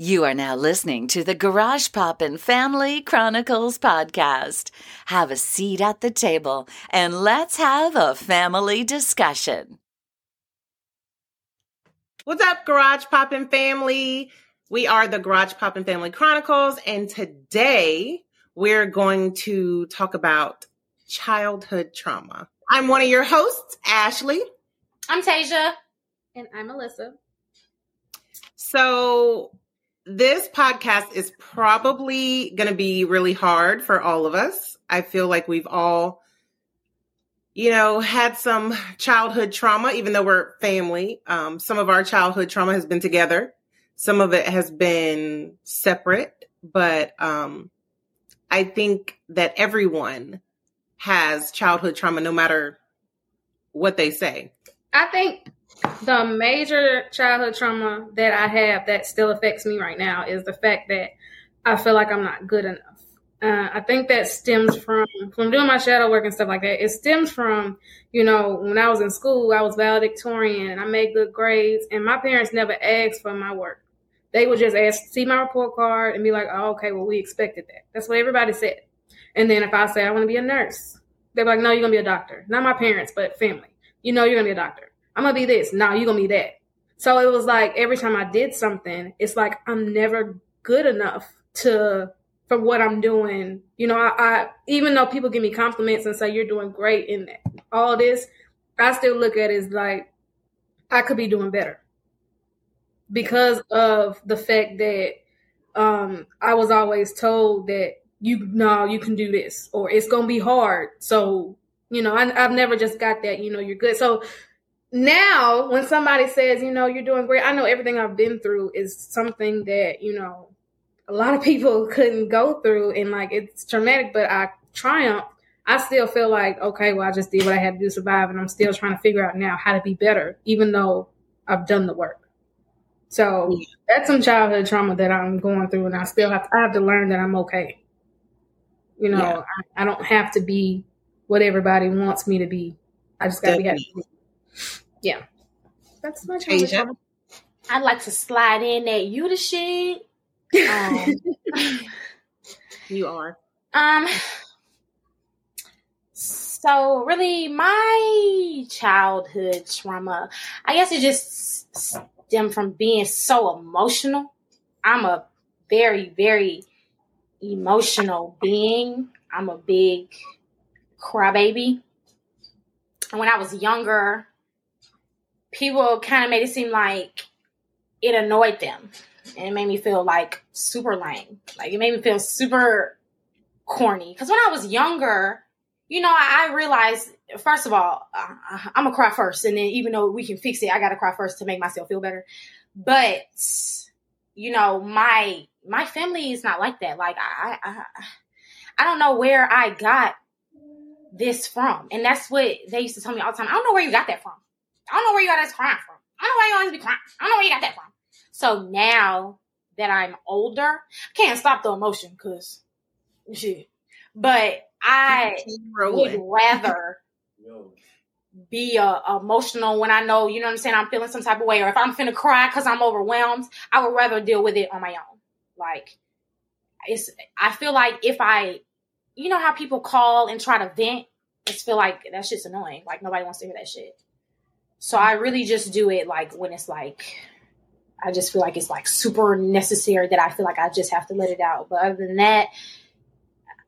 You are now listening to the Garage Poppin' Family Chronicles podcast. Have a seat at the table and let's have a family discussion. What's up, Garage Poppin' family? We are the Garage Poppin' Family Chronicles, and today we're going to talk about childhood trauma. I'm one of your hosts, Ashley. I'm Tasia. And I'm Alyssa. So, this podcast is probably going to be really hard for all of us. I feel like we've all, you know, had some childhood trauma, even though we're family. Um, some of our childhood trauma has been together, some of it has been separate, but um, I think that everyone has childhood trauma, no matter what they say. I think the major childhood trauma that I have that still affects me right now is the fact that I feel like I'm not good enough. Uh, I think that stems from from doing my shadow work and stuff like that. It stems from you know when I was in school, I was valedictorian and I made good grades, and my parents never asked for my work. They would just ask, see my report card, and be like, "Oh, okay, well, we expected that." That's what everybody said. And then if I say I want to be a nurse, they're like, "No, you're gonna be a doctor." Not my parents, but family. You know, you're gonna be a doctor I'm gonna be this. Now you're gonna be that. So it was like every time I did something, it's like I'm never good enough to for what I'm doing. You know, I, I even though people give me compliments and say you're doing great in all this, I still look at it as like I could be doing better because of the fact that um, I was always told that you no you can do this or it's gonna be hard. So you know I, I've never just got that. You know you're good. So now when somebody says, you know, you're doing great, I know everything I've been through is something that, you know, a lot of people couldn't go through and like it's traumatic, but I triumph. I still feel like, okay, well, I just did what I had to do to survive and I'm still trying to figure out now how to be better, even though I've done the work. So that's some childhood trauma that I'm going through and I still have to, I have to learn that I'm okay. You know, yeah. I, I, don't have to be what everybody wants me to be. I just gotta Definitely. be happy yeah. That's my Asia. I'd like to slide in that you the shit. Um, you are. Um. So really, my childhood trauma, I guess it just stemmed from being so emotional. I'm a very, very emotional being. I'm a big crybaby. And when I was younger, people kind of made it seem like it annoyed them. And it made me feel like super lame. Like it made me feel super corny. Because when I was younger, you know, I, I realized, first of all, uh, I'm going to cry first. And then even though we can fix it, I got to cry first to make myself feel better. But, you know, my my family is not like that. Like I, I, I don't know where I got this from. And that's what they used to tell me all the time. I don't know where you got that from. I don't know where you got this crying from. I don't know why you always be crying. I don't know where you got that from. So now that I'm older, I can't stop the emotion because shit. But I would rather be uh, emotional when I know, you know what I'm saying, I'm feeling some type of way, or if I'm finna cry because I'm overwhelmed, I would rather deal with it on my own. Like, it's, I feel like if I, you know how people call and try to vent, I just feel like that shit's annoying. Like, nobody wants to hear that shit. So I really just do it like when it's like I just feel like it's like super necessary that I feel like I just have to let it out. But other than that,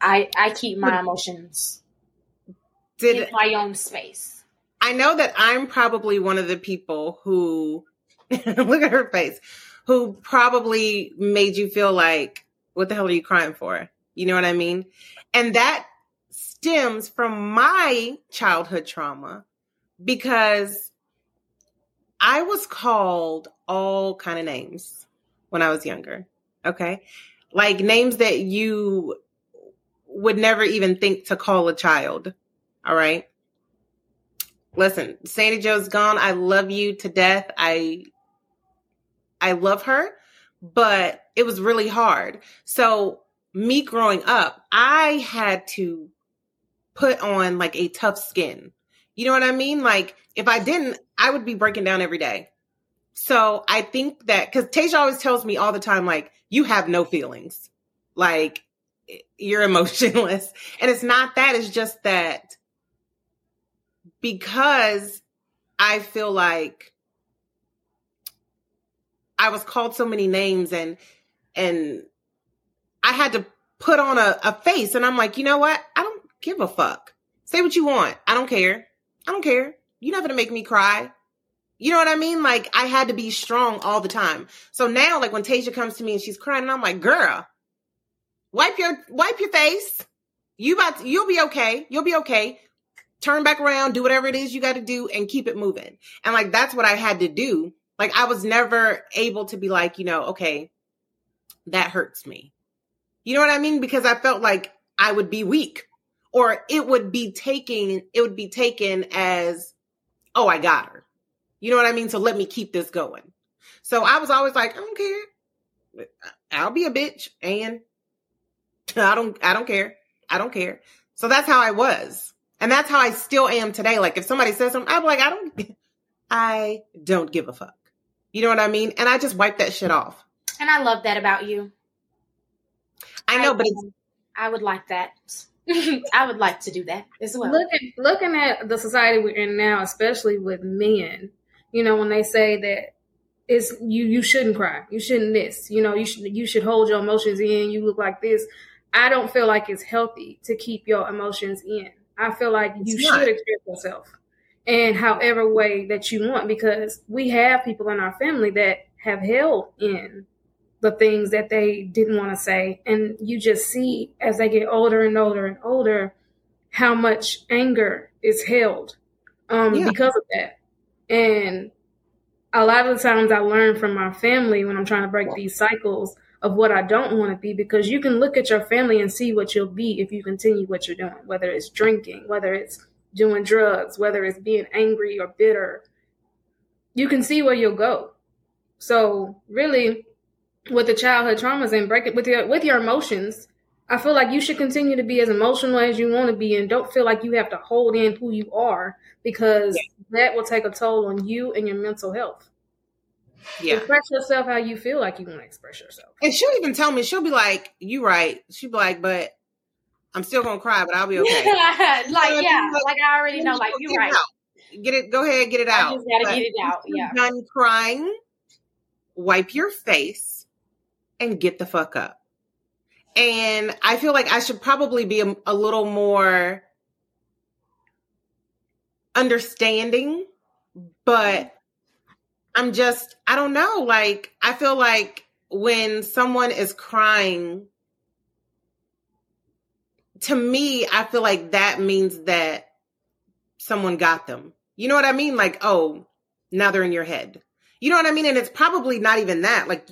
I I keep my hmm. emotions Did, in my own space. I know that I'm probably one of the people who look at her face, who probably made you feel like, what the hell are you crying for? You know what I mean? And that stems from my childhood trauma because I was called all kind of names when I was younger. Okay. Like names that you would never even think to call a child. All right. Listen, Sandy Joe's gone. I love you to death. I I love her, but it was really hard. So me growing up, I had to put on like a tough skin. You know what I mean? Like if I didn't, I would be breaking down every day. so I think that because Tasia always tells me all the time, like, you have no feelings. Like, you're emotionless. And it's not that, it's just that because I feel like I was called so many names and and I had to put on a, a face and I'm like, you know what? I don't give a fuck. Say what you want. I don't care. I don't care. You're not gonna make me cry. You know what I mean? Like I had to be strong all the time. So now, like when Tasia comes to me and she's crying, and I'm like, girl, wipe your wipe your face. You about to, you'll be okay. You'll be okay. Turn back around, do whatever it is you got to do, and keep it moving. And like that's what I had to do. Like I was never able to be like, you know, okay, that hurts me. You know what I mean? Because I felt like I would be weak, or it would be taken. It would be taken as, oh, I got her you know what I mean? So let me keep this going. So I was always like, I don't care. I'll be a bitch and I don't I don't care. I don't care. So that's how I was. And that's how I still am today. Like if somebody says something, I'm like, I don't I don't give a fuck. You know what I mean? And I just wipe that shit off. And I love that about you. I know, I, but I would like that. I would like to do that as well. Looking looking at the society we're in now, especially with men, you know, when they say that it's you you shouldn't cry, you shouldn't this, you know, you should you should hold your emotions in. You look like this. I don't feel like it's healthy to keep your emotions in. I feel like you It's should express yourself in however way that you want because we have people in our family that have held in the things that they didn't want to say and you just see as they get older and older and older how much anger is held um, Yeah. because of that and a lot of the times I learn from my family when I'm trying to break these cycles of what I don't want to be because you can look at your family and see what you'll be if you continue what you're doing, whether it's drinking, whether it's doing drugs, whether it's being angry or bitter. You can see where you'll go. So really with the childhood traumas and break it with your with your emotions, I feel like you should continue to be as emotional as you want to be and don't feel like you have to hold in who you are because that will take a toll on you and your mental health. yeah. Express yourself how you feel like you want to express yourself. And she'll even tell me, she'll be like, You right. She'll be like, but I'm still gonna cry, but I'll be okay. like yeah, like I already know. Like you're it right. out. Get it, go ahead, get it I out. just gotta But get it out. Yeah. Done crying, wipe your face and get the fuck up. And I feel like I should probably be a, a little more understanding, but I'm just, I don't know. Like, I feel like when someone is crying, to me, I feel like that means that someone got them. You know what I mean? Like, oh, now they're in your head. You know what I mean? And it's probably not even that. Like,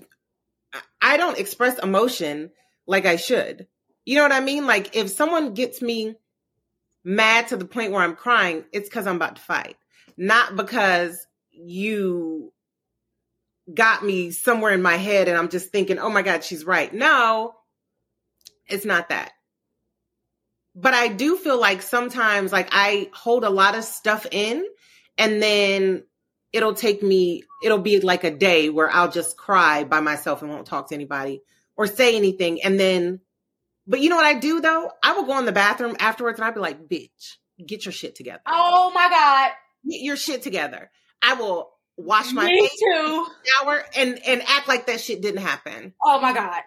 I- don't express emotion like I should. You know what I mean? Like, if someone gets me mad to the point where I'm crying, it's because I'm about to fight, not because you got me somewhere in my head and I'm just thinking, oh my God, she's right. No, it's not that. But I do feel like sometimes, like, I hold a lot of stuff in and then it'll take me, it'll be like a day where I'll just cry by myself and won't talk to anybody or say anything. And then, but you know what I do though? I will go in the bathroom afterwards and I'll be like, bitch, get your shit together. Oh my god. Get your shit together. I will wash my Me face, too. shower, and, and act like that shit didn't happen. Oh my god.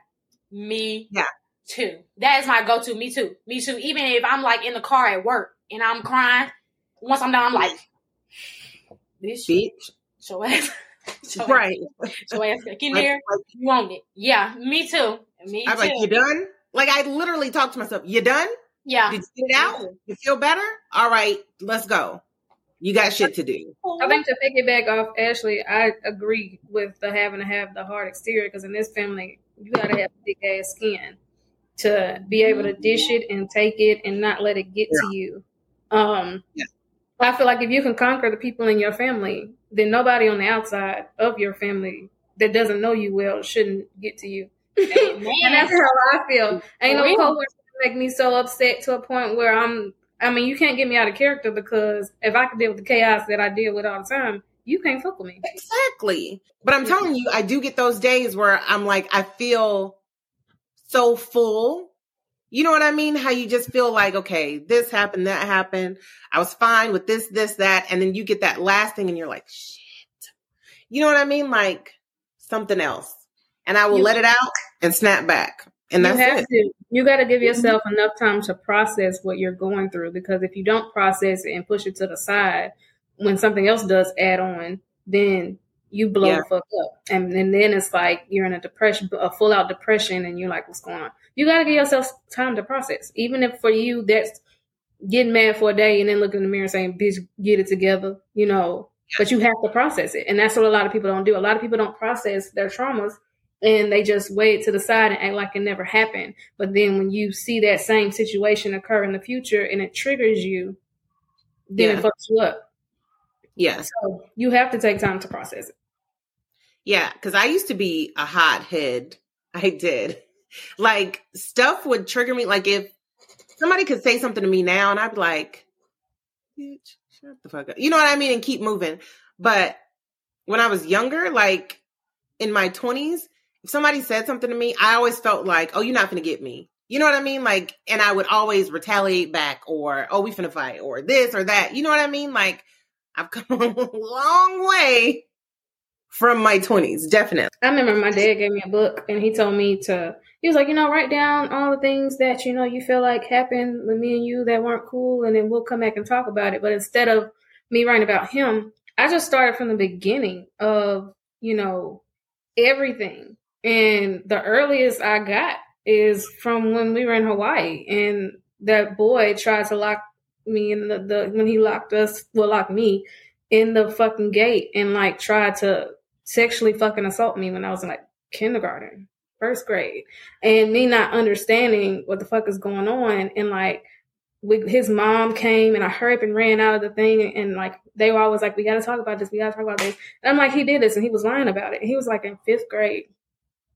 Me Yeah. too. That is my go-to. Me too. Me too. Even if I'm like in the car at work and I'm crying, once I'm done, I'm like, bitch, Bitch. show ass. Show Right. Ass, show ass back in Like- there. like, You want it. Yeah, me too. Me I'm too. like, you done? Like I literally talk to myself, you done? yeah. Did you get out? You feel better? All right, let's go. You got shit to do. I think to piggyback off Ashley, I agree with the having to have the hard exterior because in this family, you got to have thick ass skin to be able to dish it and take it and not let it get to you. Um, Yeah. I feel like if you can conquer the people in your family, then nobody on the outside of your family that doesn't know you well shouldn't get to you. and that's how I feel. Ain't no For real. coworker make me so upset to a point where I'm. I mean, you can't get me out of character because if I could deal with the chaos that I deal with all the time, you can't fuck with me. Exactly. But I'm telling you, I do get those days where I'm like, I feel so full. You know what I mean? How you just feel like, okay, this happened, that happened. I was fine with this, this, that. And then you get that last thing and you're like, shit. You know what I mean? Like something else. And I will You- let it out and snap back. And that's you have it. to. You got to give mm-hmm. yourself enough time to process what you're going through because if you don't process it and push it to the side, when something else does add on, then you blow Yeah. the fuck up, and, and then it's like you're in a depression, a full out depression, and you're like, "What's going on?" You got to give yourself time to process, even if for you that's getting mad for a day and then looking in the mirror and saying, "Bitch, get it together," you know. But you have to process it, and that's what a lot of people don't do. A lot of people don't process their traumas and they just weigh it to the side and act like it never happened. But then when you see that same situation occur in the future and it triggers you, then Yeah. it fucks you up. Yes. So you have to take time to process it. Yeah, because I used to be a hothead. I did. Like stuff would trigger me. Like if somebody could say something to me now, and I'd be like, "Bitch, shut the fuck up." You know what I mean? And keep moving. But when I was younger, like in my twenties, if somebody said something to me, I always felt like, "Oh, you're not gonna get me." You know what I mean? Like, and I would always retaliate back, or "Oh, we finna fight," or this or that. You know what I mean? Like, I've come a long way from my twenties, definitely. I remember my dad gave me a book and he told me to, he was like, you know, write down all the things that, you know, you feel like happened with me and you that weren't cool and then we'll come back and talk about it. But instead of me writing about him, I just started from the beginning of, you know, everything. And the earliest I got is from when we were in Hawaii and that boy tried to lock me in the, the when he locked us, well, locked me in the fucking gate and like tried to sexually fucking assault me when I was in like kindergarten, first grade, and me not understanding what the fuck is going on, and like we, his mom came and I hurried up and ran out of the thing, and, and like they were always like, "We got to talk about this. We got to talk about this." And I'm like, "He did this, and he was lying about it." He was like in fifth grade,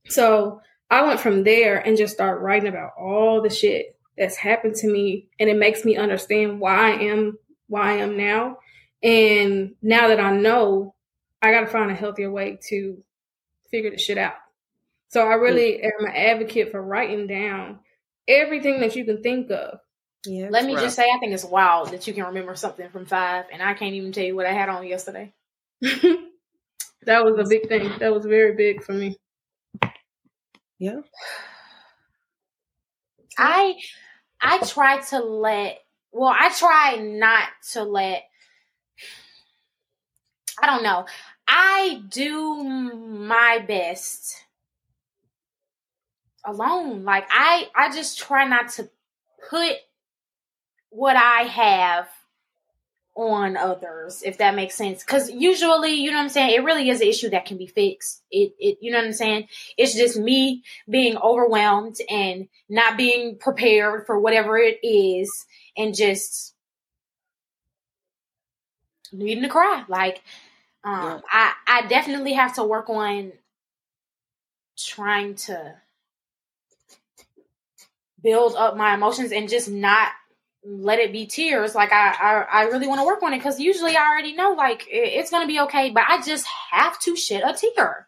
so I went from there and just started writing about all the shit that's happened to me, and it makes me understand why I am why I am now. And now that I know I got to find a healthier way to figure this shit out. So I really mm. am an advocate for writing down everything that you can think of. Yeah, Let me rough. just say, I think it's wild that you can remember something from five, and I can't even tell you what I had on yesterday. that was a big thing. That was very big for me. Yeah. I I try to let well, I try not to let I don't know. I do my best alone. Like I I just try not to put what I have on others, if that makes sense. Cause usually, you know what I'm saying, it really is an issue that can be fixed. It it you know what I'm saying? It's just me being overwhelmed and not being prepared for whatever it is and just needing to cry. Like um I I definitely have to work on trying to build up my emotions and just not let it be tears. Like I, I, I really want to work on it because usually I already know like it- it's gonna be okay, but I just have to shed a tear.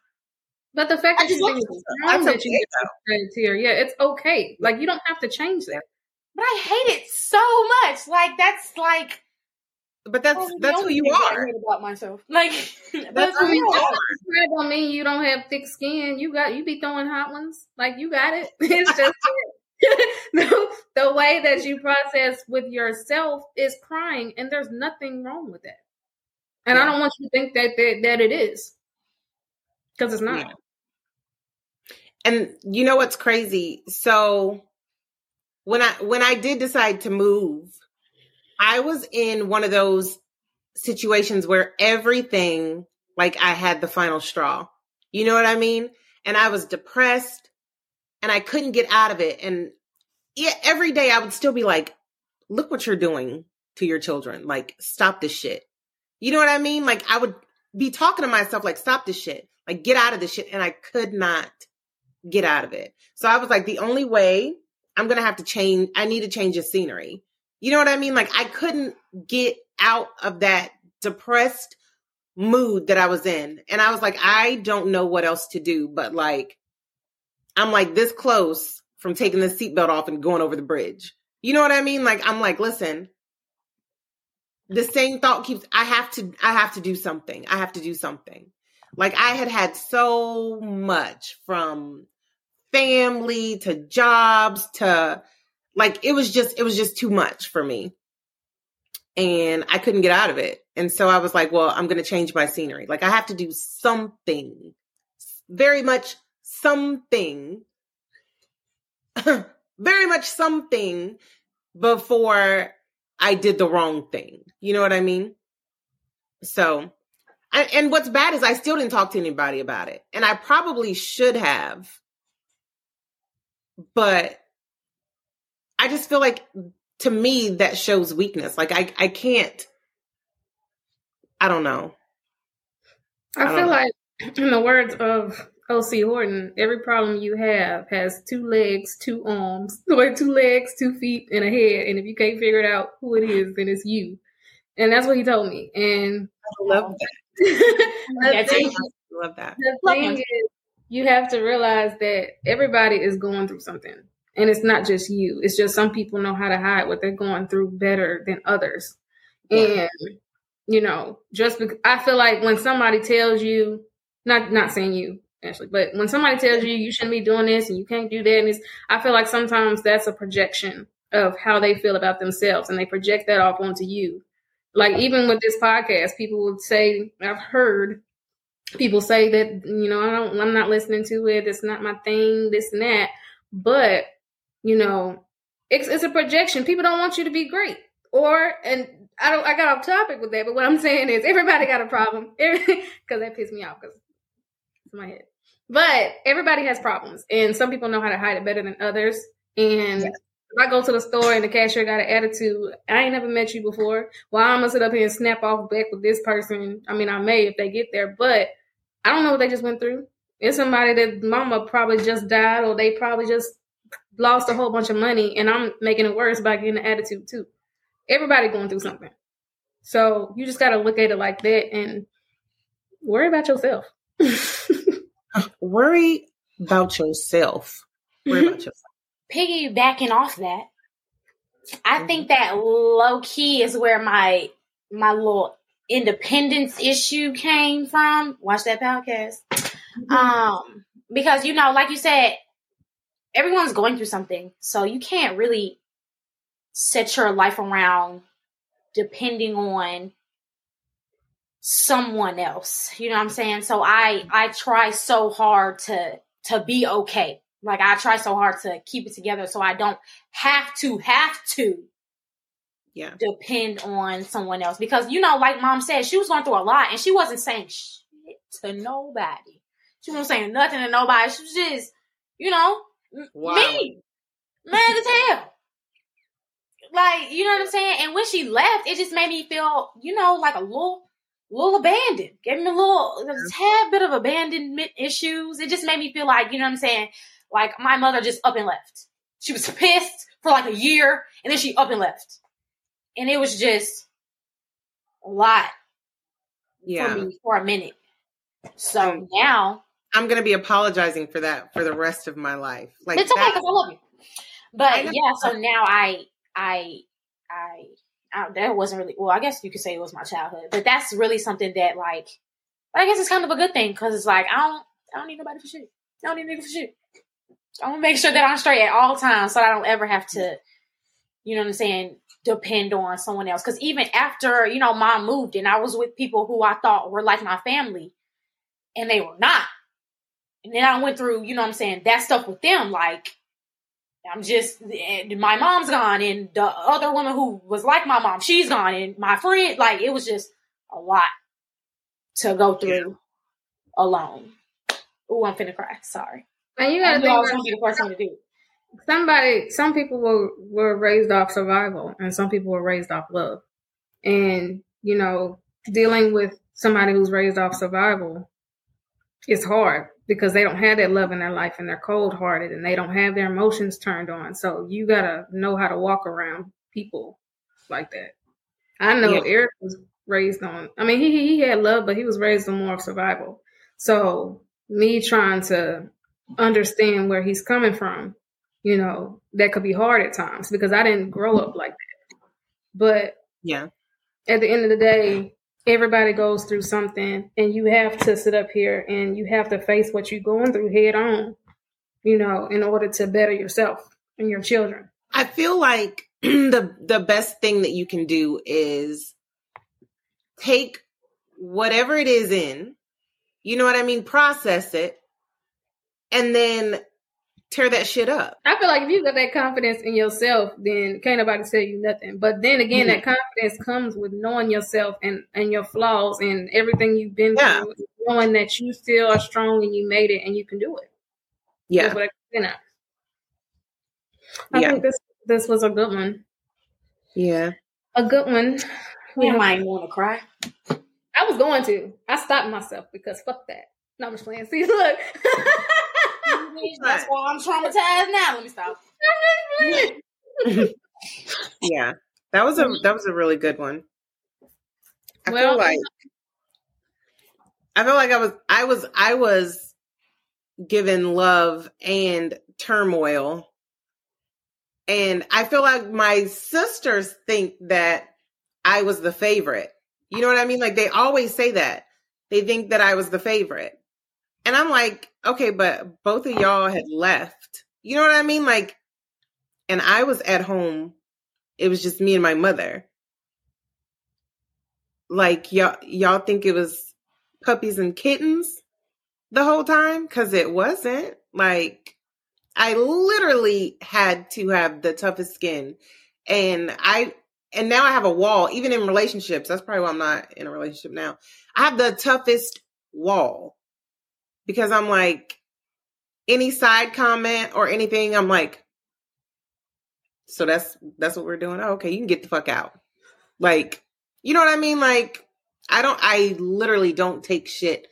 But the fact I that you love think it. it's wrong that you okay, get tear, yeah, it's okay. Like you don't have to change that. But I hate it so much. Like that's like But that's the that's who you thing I are. hate about myself. Like That's that's who who you you are. are. That don't mean you don't have thick skin. You got you be throwing hot ones. Like you got it. It's just the, the way that you process with yourself is crying, and there's nothing wrong with that. And I don't want you to think that that, that it is, because it's not. Yeah. And you know what's crazy? So when I when I did decide to move, I was in one of those situations where everything like I had the final straw. You know what I mean? And I was depressed and I couldn't get out of it and yeah, every day I would still be like look what you're doing to your children. Like stop this shit. You know what I mean? Like I would be talking to myself like stop this shit. Like get out of this shit and I could not get out of it. So I was like, the only way I'm gonna have to change, I need to change the scenery. You know what I mean? Like I couldn't get out of that depressed mood that I was in. And I was like, I don't know what else to do, but like, I'm like this close from taking the seatbelt off and going over the bridge. You know what I mean? Like, I'm like, listen, the same thought keeps, I have to, I have to do something. I have to do something. Like I had had so much from family to jobs to like, it was just, it was just too much for me. And I couldn't get out of it. And so I was like, well, I'm going to change my scenery. Like I have to do something, very much something, very much something before I did the wrong thing. You know what I mean? So, and what's bad is I still didn't talk to anybody about it. And I probably should have. But I just feel like to me that shows weakness. Like I I can't I don't know. I, I feel know. like in the words of O.C. Horton, every problem you have has two legs, two arms, or two legs, two feet, and a head. And if you can't figure it out who it is, then it's you. And that's what he told me. And I love that. the thing, I love that. The thing is, you have to realize that everybody is going through something. And it's not just you. It's just some people know how to hide what they're going through better than others. And you know, just because I feel like when somebody tells you, not not saying you, actually, but when somebody tells you you shouldn't be doing this and you can't do that, and it's, I feel like sometimes that's a projection of how they feel about themselves, and they project that off onto you. Like even with this podcast, people would say, I've heard people say that you know I don't, I'm not listening to it. It's not my thing. This and that, but you know, it's, it's a projection. People don't want you to be great, or and I don't. I got off topic with that, but what I'm saying is everybody got a problem because that pissed me off because it's my head. But everybody has problems, and some people know how to hide it better than others. And if I go to the store and the cashier got an attitude, I ain't never met you before. Well, I'm gonna sit up here and snap off back with this person. I mean, I may if they get there, but I don't know what they just went through. It's somebody that mama probably just died, or they probably just lost a whole bunch of money, and I'm making it worse by getting an attitude too. Everybody going through something. So you just got to look at it like that and worry about yourself. worry about yourself. Worry mm-hmm. about yourself. Piggybacking off that, I mm-hmm. think that low key is where my my little independence issue came from. Watch that podcast. Mm-hmm. Um, because you know, like you said, everyone's going through something, so you can't really set your life around depending on someone else. You know what I'm saying? So I I try so hard to to be okay. Like I try so hard to keep it together so I don't have to have to yeah depend on someone else because you know like mom said she was going through a lot and she wasn't saying shit to nobody. She wasn't saying nothing to nobody. She was just, you know, wow. me. Mad as hell. Like, you know what I'm saying? And when she left, it just made me feel, you know, like a little, little abandoned. Gave me a little, a tad bit of abandonment issues. It just made me feel like, you know what I'm saying? Like my mother just up and left. She was pissed for like a year and then she up and left. And it was just a lot yeah. for me for a minute. So now I'm going to be apologizing for that for the rest of my life. Like it's okay because I love you. But yeah, so now I I, I, I, that wasn't really, well, I guess you could say it was my childhood, but that's really something that like, I guess it's kind of a good thing because it's like, I don't, I don't need nobody for shit. I don't need nigga for shit. I want to make sure that I'm straight at all times so I don't ever have to, you know what I'm saying, depend on someone else. Because even after, you know, mom moved and I was with people who I thought were like my family and they were not. And then I went through, you know what I'm saying, that stuff with them. Like, I'm just my mom's gone, and the other woman who was like my mom, she's gone, and my friend, like it was just a lot to go through yeah. alone. Oh, I'm finna cry. Sorry. And you gotta think about, be the first one to do. Somebody, some people were were raised off survival, and some people were raised off love. And you know, dealing with somebody who's raised off survival, it's hard because they don't have that love in their life and they're cold hearted and they don't have their emotions turned on. So you gotta know how to walk around people like that. I know yeah. Eric was raised on. I mean, he he had love, but he was raised on more of survival. So me trying to understand where he's coming from, you know, that could be hard at times because I didn't grow up like that. But yeah, at the end of the day, everybody goes through something, and you have to sit up here and you have to face what you're going through head on, you know, in order to better yourself and your children. I feel like the the best thing that you can do is take whatever it is in, you know what I mean, process it, and then tear that shit up. I feel like if you got that confidence in yourself, then can't nobody tell you nothing. But then again, mm-hmm. that confidence comes with knowing yourself and, and your flaws and everything you've been yeah. through, knowing that you still are strong and you made it and you can do it. Yeah. I, you know. I yeah. think this this was a good one. Yeah. A good one. Yeah, I ain't want to cry. I was going to. I stopped myself because fuck that. No, I'm just playing. See, look. That's why I'm traumatized now. Let me stop. yeah, that was a that was a really good one. I well, feel like I feel like I was I was I was given love and turmoil. And I feel like my sisters think that I was the favorite. You know what I mean? Like they always say that. They think that I was the favorite. And I'm like, okay, but both of y'all had left. You know what I mean? Like, and I was at home. It was just me and my mother. Like y'all, y'all think it was puppies and kittens the whole time? Cause it wasn't. Like, I literally had to have the toughest skin. And I, and now I have a wall, even in relationships. That's probably why I'm not in a relationship now. I have the toughest wall because I'm like, any side comment or anything, I'm like, so that's that's what we're doing. Oh, okay, you can get the fuck out. Like, you know what I mean? Like, I don't I literally don't take shit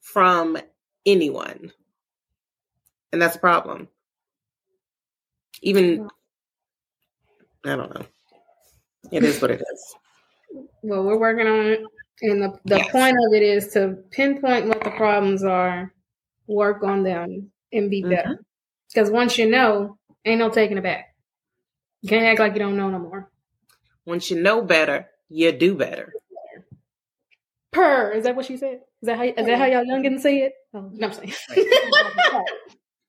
from anyone. And that's a problem. Even I don't know. It is what it is. Well, we're working on it. And the, the yes. point of it is to pinpoint what the problems are work on them and be better. Because mm-hmm. once you know, ain't no taking it back. You can't act like you don't know no more. Once you know better, you do better. Per is that what she said? Is that how is that how y'all youngins say it? Oh, no, I'm saying.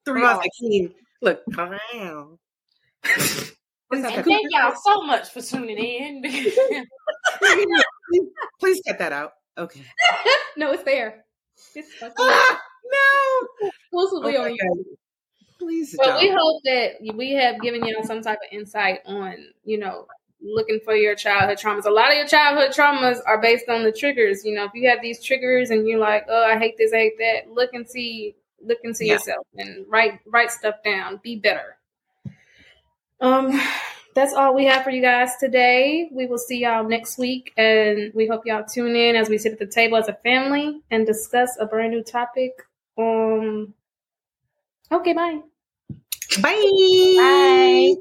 Three like, look, wow. and thank y'all so much for tuning in. please, please, cut that out. Okay. no, it's there. It's Exclusively oh on you. Please But don't. we hope that we have given you some type of insight on, you know, looking for your childhood traumas. A lot of your childhood traumas are based on the triggers. You know, if you have these triggers and you're like, oh, I hate this, I hate that, look and see, look and see yeah. yourself and write write stuff down. Be better. Um, that's all we have for you guys today. We will see y'all next week, and we hope y'all tune in as we sit at the table as a family and discuss a brand new topic. Um. Okay. Bye. Bye. Bye.